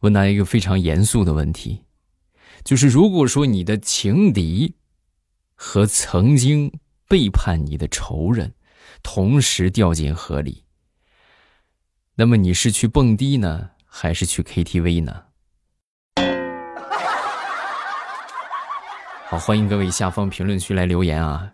问大家一个非常严肃的问题，就是如果说你的情敌和曾经背叛你的仇人同时掉进河里，那么你是去蹦迪呢，还是去 KTV 呢？好，欢迎各位下方评论区来留言啊！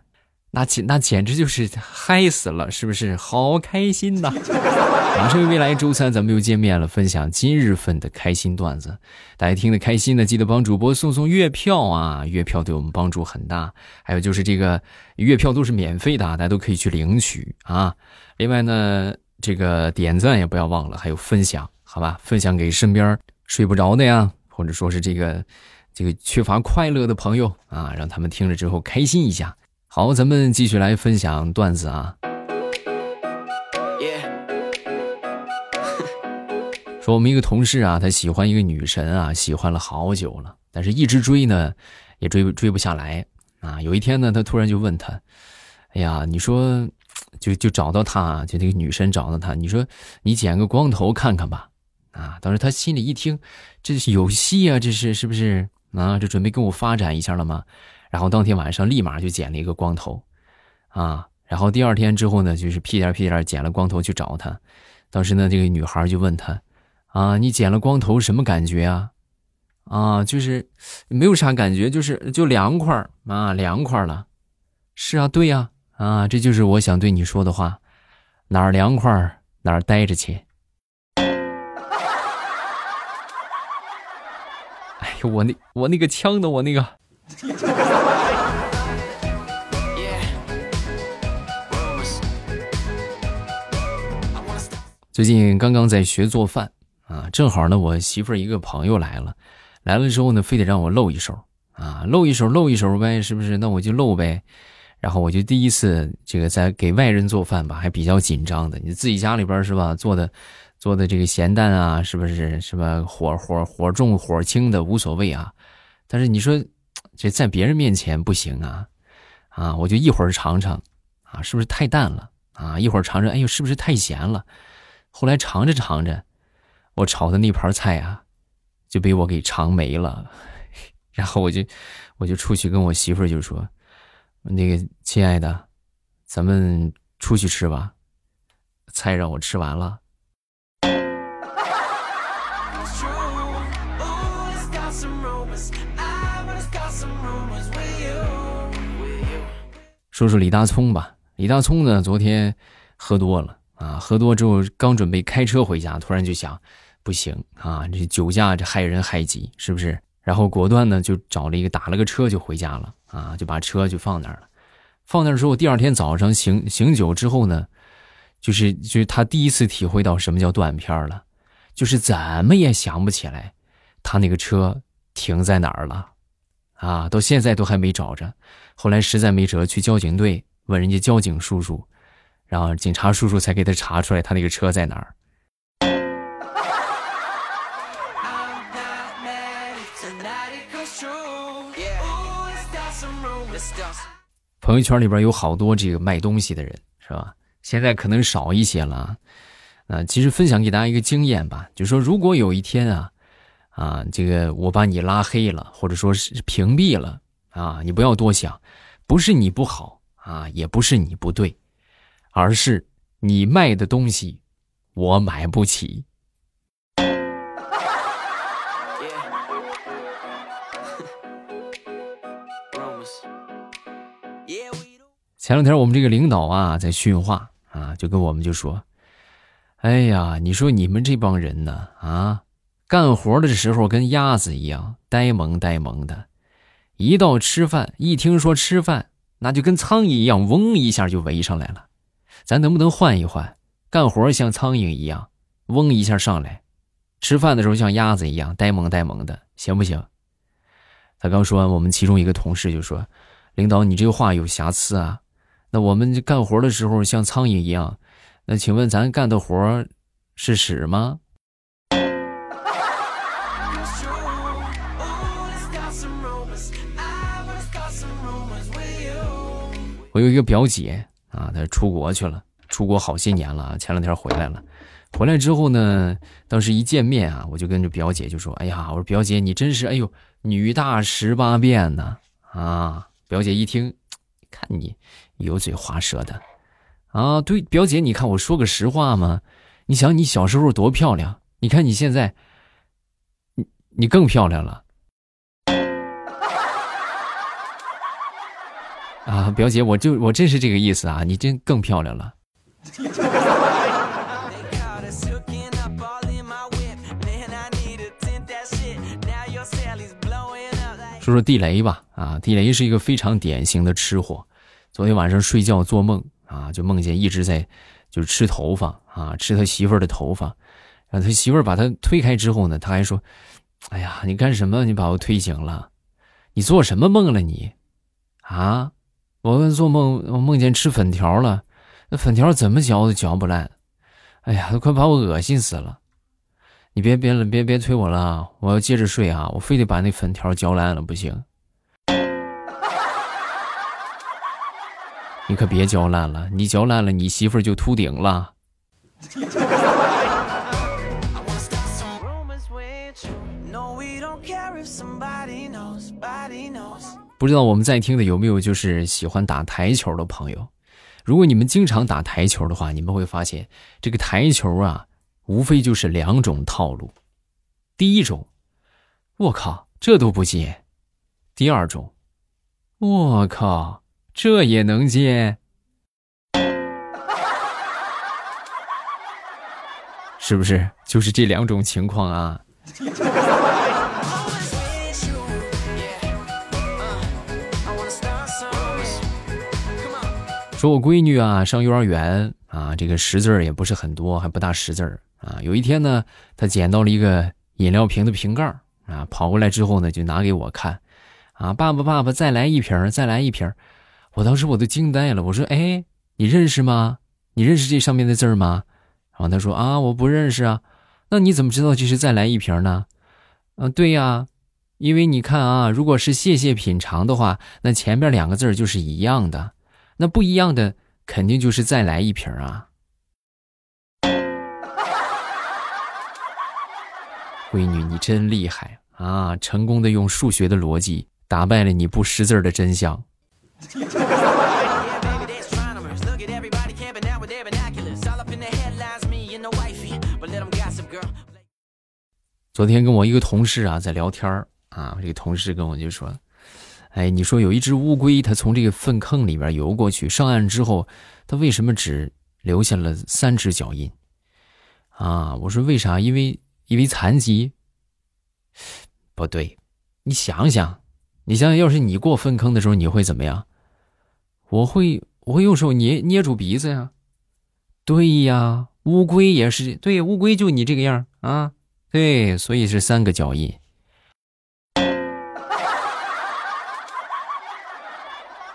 那简那简直就是嗨死了，是不是？好开心呐！马上未来周三咱们又见面了，分享今日份的开心段子。大家听得开心的，记得帮主播送送月票啊！月票对我们帮助很大。还有就是这个月票都是免费的，大家都可以去领取啊。另外呢，这个点赞也不要忘了，还有分享，好吧？分享给身边睡不着的呀，或者说是这个。这个缺乏快乐的朋友啊，让他们听了之后开心一下。好，咱们继续来分享段子啊。说我们一个同事啊，他喜欢一个女神啊，喜欢了好久了，但是一直追呢，也追追不下来啊。有一天呢，他突然就问他：“哎呀，你说，就就找到他，就那个女神找到他，你说你剪个光头看看吧。”啊，当时他心里一听，这是有戏啊，这是是不是？啊，这准备跟我发展一下了吗？然后当天晚上立马就剪了一个光头，啊，然后第二天之后呢，就是屁颠屁颠剪了光头去找他。当时呢，这个女孩就问他，啊，你剪了光头什么感觉啊？啊，就是没有啥感觉，就是就凉快啊，凉快了。是啊，对呀，啊，这就是我想对你说的话，哪儿凉快哪儿待着去。哎呦我那我那个枪呢？我那个。最近刚刚在学做饭啊，正好呢，我媳妇儿一个朋友来了，来了之后呢，非得让我露一手啊，露一手，露一手呗，是不是？那我就露呗。然后我就第一次这个在给外人做饭吧，还比较紧张的。你自己家里边是吧，做的。做的这个咸淡啊，是不是什么火火火重火轻的无所谓啊？但是你说这在别人面前不行啊，啊，我就一会儿尝尝啊，是不是太淡了啊？一会儿尝尝，哎呦，是不是太咸了？后来尝着尝着，我炒的那盘菜啊，就被我给尝没了。然后我就我就出去跟我媳妇儿就说：“那个亲爱的，咱们出去吃吧，菜让我吃完了。”说说李大聪吧。李大聪呢，昨天喝多了啊，喝多之后刚准备开车回家，突然就想，不行啊，这酒驾这害人害己，是不是？然后果断呢就找了一个打了个车就回家了啊，就把车就放那儿了。放那儿之后，第二天早上醒醒酒之后呢，就是就是他第一次体会到什么叫断片了，就是怎么也想不起来他那个车停在哪儿了。啊，到现在都还没找着。后来实在没辙，去交警队问人家交警叔叔，然后警察叔叔才给他查出来他那个车在哪儿。朋友圈里边有好多这个卖东西的人，是吧？现在可能少一些了。啊，其实分享给大家一个经验吧，就说如果有一天啊。啊，这个我把你拉黑了，或者说是屏蔽了啊！你不要多想，不是你不好啊，也不是你不对，而是你卖的东西我买不起。前两天我们这个领导啊在训话啊，就跟我们就说：“哎呀，你说你们这帮人呢啊！”干活的时候跟鸭子一样呆萌呆萌的，一到吃饭，一听说吃饭，那就跟苍蝇一样，嗡一下就围上来了。咱能不能换一换？干活像苍蝇一样，嗡一下上来；吃饭的时候像鸭子一样呆萌呆萌的，行不行？他刚说完，我们其中一个同事就说：“领导，你这个话有瑕疵啊。那我们干活的时候像苍蝇一样，那请问咱干的活是屎吗？”我有一个表姐啊，她出国去了，出国好些年了，前两天回来了。回来之后呢，当时一见面啊，我就跟着表姐就说：“哎呀，我说表姐你真是哎呦女大十八变呢啊！”表姐一听，看你油嘴滑舌的啊，对，表姐你看我说个实话嘛，你想你小时候多漂亮，你看你现在，你你更漂亮了啊！表姐，我就我真是这个意思啊，你真更漂亮了。说说地雷吧，啊，地雷是一个非常典型的吃货。昨天晚上睡觉做梦啊，就梦见一直在就是吃头发啊，吃他媳妇儿的头发。然后他媳妇儿把他推开之后呢，他还说：“哎呀，你干什么？你把我推醒了？你做什么梦了？你啊？我做梦，我梦见吃粉条了。那粉条怎么嚼都嚼不烂。哎呀，都快把我恶心死了。”你别别了，别别催我了，我要接着睡啊！我非得把那粉条嚼烂了，不行。你可别嚼烂了，你嚼烂了，你媳妇就秃顶了。不知道我们在听的有没有就是喜欢打台球的朋友？如果你们经常打台球的话，你们会发现这个台球啊。无非就是两种套路，第一种，我靠，这都不接；第二种，我靠，这也能接，是不是？就是这两种情况啊。说我闺女啊，上幼儿园啊，这个识字儿也不是很多，还不大识字儿。啊，有一天呢，她捡到了一个饮料瓶的瓶盖啊，跑过来之后呢，就拿给我看，啊，爸爸，爸爸，再来一瓶再来一瓶我当时我都惊呆了，我说，哎，你认识吗？你认识这上面的字儿吗？然后他说，啊，我不认识啊。那你怎么知道这是再来一瓶呢？嗯，对呀，因为你看啊，如果是谢谢品尝的话，那前边两个字就是一样的，那不一样的肯定就是再来一瓶啊。闺女，你真厉害啊！成功的用数学的逻辑打败了你不识字的真相。昨天跟我一个同事啊在聊天啊，这个同事跟我就说：“哎，你说有一只乌龟，它从这个粪坑里边游过去，上岸之后，它为什么只留下了三只脚印？”啊，我说为啥？因为。因为残疾，不对，你想想，你想想，要是你过粪坑的时候，你会怎么样？我会，我会用手捏捏住鼻子呀。对呀，乌龟也是，对，乌龟就你这个样啊。对，所以是三个脚印。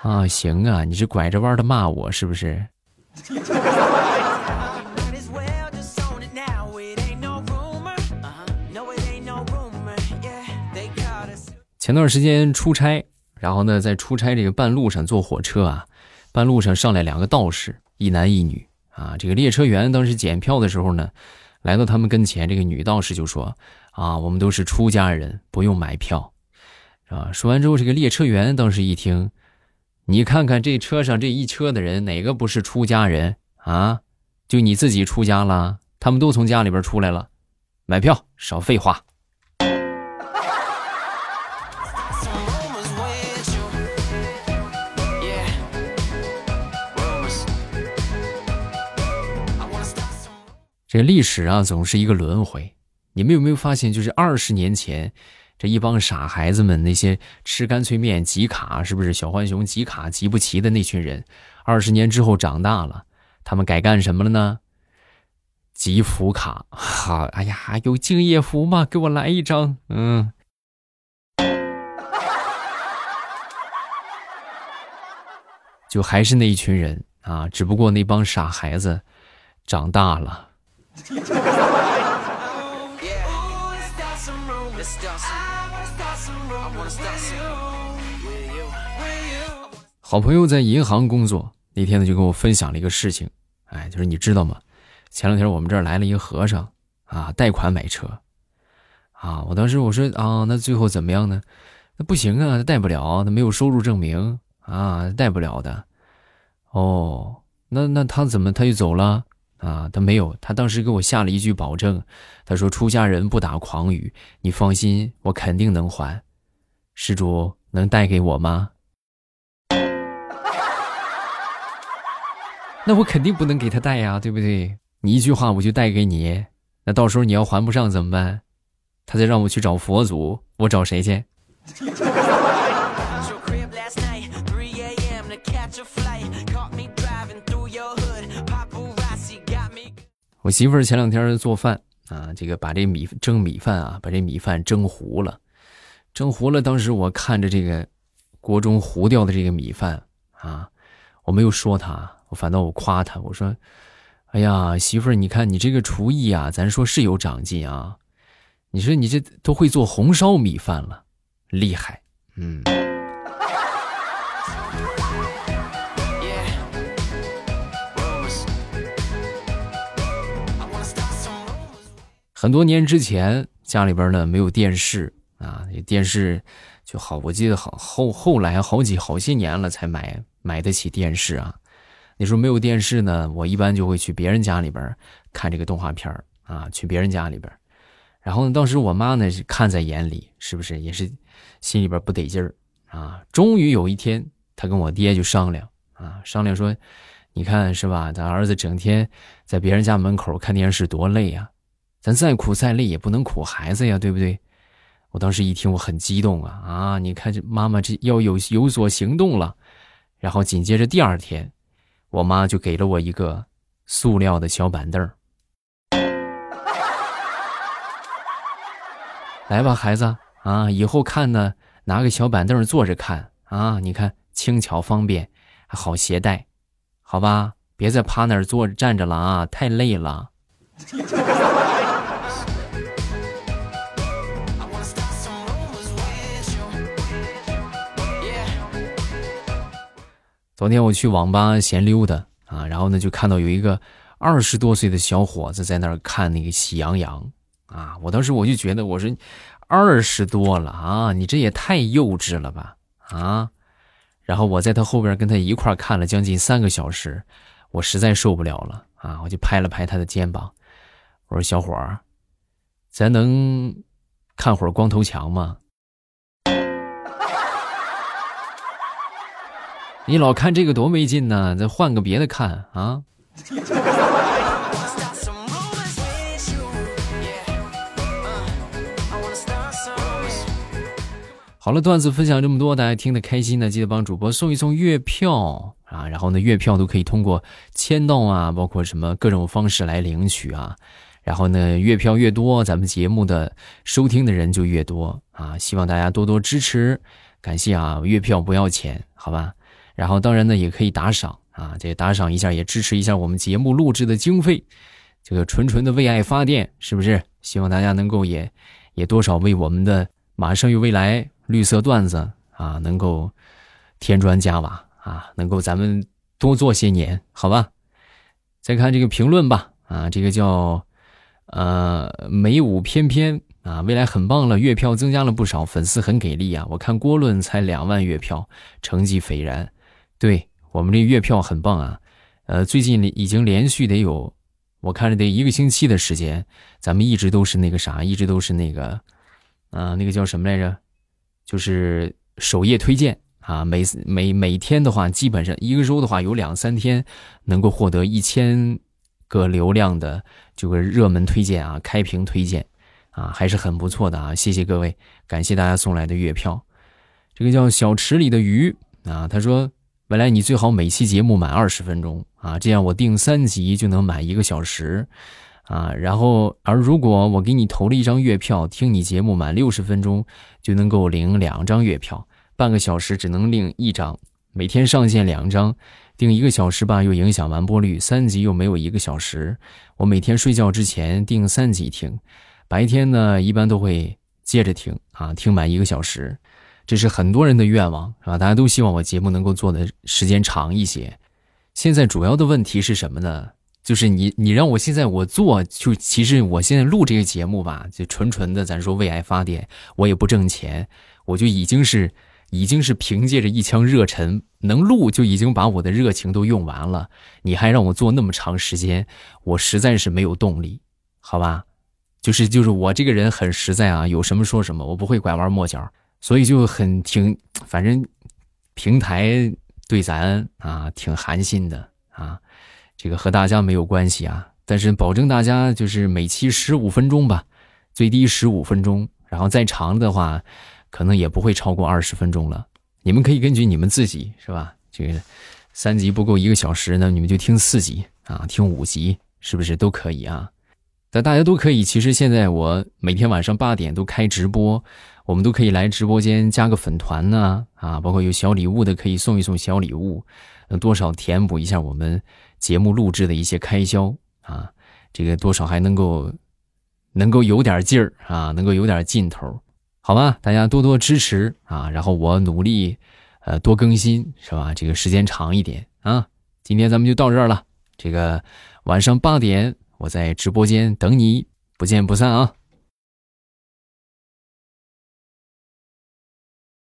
啊，行啊，你是拐着弯的骂我是不是？前段时间出差，然后呢，在出差这个半路上坐火车啊，半路上上来两个道士，一男一女啊。这个列车员当时检票的时候呢，来到他们跟前，这个女道士就说：“啊，我们都是出家人，不用买票，啊。”说完之后，这个列车员当时一听：“你看看这车上这一车的人，哪个不是出家人啊？就你自己出家了，他们都从家里边出来了，买票，少废话。”这历史啊，总是一个轮回。你们有没有发现，就是二十年前，这一帮傻孩子们，那些吃干脆面集卡，是不是小浣熊集卡集不齐的那群人？二十年之后长大了，他们改干什么了呢？集福卡。好，哎呀，有敬业福吗？给我来一张。嗯，就还是那一群人啊，只不过那帮傻孩子长大了。好朋友在银行工作，那天呢就跟我分享了一个事情，哎，就是你知道吗？前两天我们这儿来了一个和尚啊，贷款买车啊。我当时我说啊，那最后怎么样呢？那不行啊，他贷不了，他没有收入证明啊，贷不了的。哦，那那他怎么他就走了啊？他没有，他当时给我下了一句保证，他说出家人不打诳语，你放心，我肯定能还。施主能带给我吗？那我肯定不能给他带呀，对不对？你一句话我就带给你，那到时候你要还不上怎么办？他再让我去找佛祖，我找谁去？我媳妇儿前两天做饭啊，这个把这米蒸米饭啊，把这米饭蒸糊了，蒸糊了。当时我看着这个锅中糊掉的这个米饭啊，我没有说他，我反倒我夸他，我说：“哎呀，媳妇儿，你看你这个厨艺啊，咱说是有长进啊，你说你这都会做红烧米饭了，厉害。”嗯。很多年之前，家里边呢没有电视啊，电视就好。我记得好后后来好几好些年了才买买得起电视啊。那时候没有电视呢，我一般就会去别人家里边看这个动画片啊，去别人家里边。然后呢，当时我妈呢是看在眼里，是不是也是心里边不得劲儿啊？终于有一天，她跟我爹就商量啊，商量说：“你看是吧，咱儿子整天在别人家门口看电视多累呀。”咱再苦再累也不能苦孩子呀，对不对？我当时一听，我很激动啊啊！你看这妈妈这要有有所行动了。然后紧接着第二天，我妈就给了我一个塑料的小板凳来吧，孩子啊，以后看呢，拿个小板凳坐着看啊，你看轻巧方便，还好携带，好吧？别再趴那儿坐着站着了啊，太累了。昨天我去网吧闲溜达啊，然后呢就看到有一个二十多岁的小伙子在那儿看那个《喜羊羊》啊，我当时我就觉得我说二十多了啊，你这也太幼稚了吧啊！然后我在他后边跟他一块看了将近三个小时，我实在受不了了啊，我就拍了拍他的肩膀，我说小伙儿，咱能看会儿光头强吗？你老看这个多没劲呢，再换个别的看啊！好了，段子分享这么多，大家听得开心呢，记得帮主播送一送月票啊！然后呢，月票都可以通过签到啊，包括什么各种方式来领取啊。然后呢，月票越多，咱们节目的收听的人就越多啊！希望大家多多支持，感谢啊！月票不要钱，好吧？然后当然呢，也可以打赏啊，这打赏一下也支持一下我们节目录制的经费，这个纯纯的为爱发电，是不是？希望大家能够也也多少为我们的马上有未来绿色段子啊，能够添砖加瓦啊，能够咱们多做些年，好吧？再看这个评论吧，啊，这个叫呃美舞翩翩啊，未来很棒了，月票增加了不少，粉丝很给力啊，我看郭论才两万月票，成绩斐然。对我们这月票很棒啊，呃，最近已经连续得有，我看着得一个星期的时间，咱们一直都是那个啥，一直都是那个，啊，那个叫什么来着？就是首页推荐啊，每每每天的话，基本上一个周的话，有两三天能够获得一千个流量的这个热门推荐啊，开屏推荐啊，还是很不错的啊，谢谢各位，感谢大家送来的月票。这个叫小池里的鱼啊，他说。本来你最好每期节目满二十分钟啊，这样我订三集就能满一个小时，啊，然后而如果我给你投了一张月票，听你节目满六十分钟就能够领两张月票，半个小时只能领一张，每天上线两张，订一个小时吧又影响完播率，三集又没有一个小时，我每天睡觉之前订三集听，白天呢一般都会接着听啊，听满一个小时。这是很多人的愿望，是吧？大家都希望我节目能够做的时间长一些。现在主要的问题是什么呢？就是你你让我现在我做，就其实我现在录这个节目吧，就纯纯的咱说为爱发电，我也不挣钱，我就已经是已经是凭借着一腔热忱能录，就已经把我的热情都用完了。你还让我做那么长时间，我实在是没有动力，好吧？就是就是我这个人很实在啊，有什么说什么，我不会拐弯抹角，所以就很挺，反正平台对咱啊挺寒心的啊。这个和大家没有关系啊，但是保证大家就是每期十五分钟吧，最低十五分钟，然后再长的话，可能也不会超过二十分钟了。你们可以根据你们自己是吧？这个三集不够一个小时呢，你们就听四集啊，听五集是不是都可以啊？但大家都可以。其实现在我每天晚上八点都开直播，我们都可以来直播间加个粉团呢啊，包括有小礼物的可以送一送小礼物，能多少填补一下我们。节目录制的一些开销啊，这个多少还能够，能够有点劲儿啊，能够有点劲头，好吧？大家多多支持啊，然后我努力，呃，多更新是吧？这个时间长一点啊。今天咱们就到这儿了，这个晚上八点我在直播间等你，不见不散啊。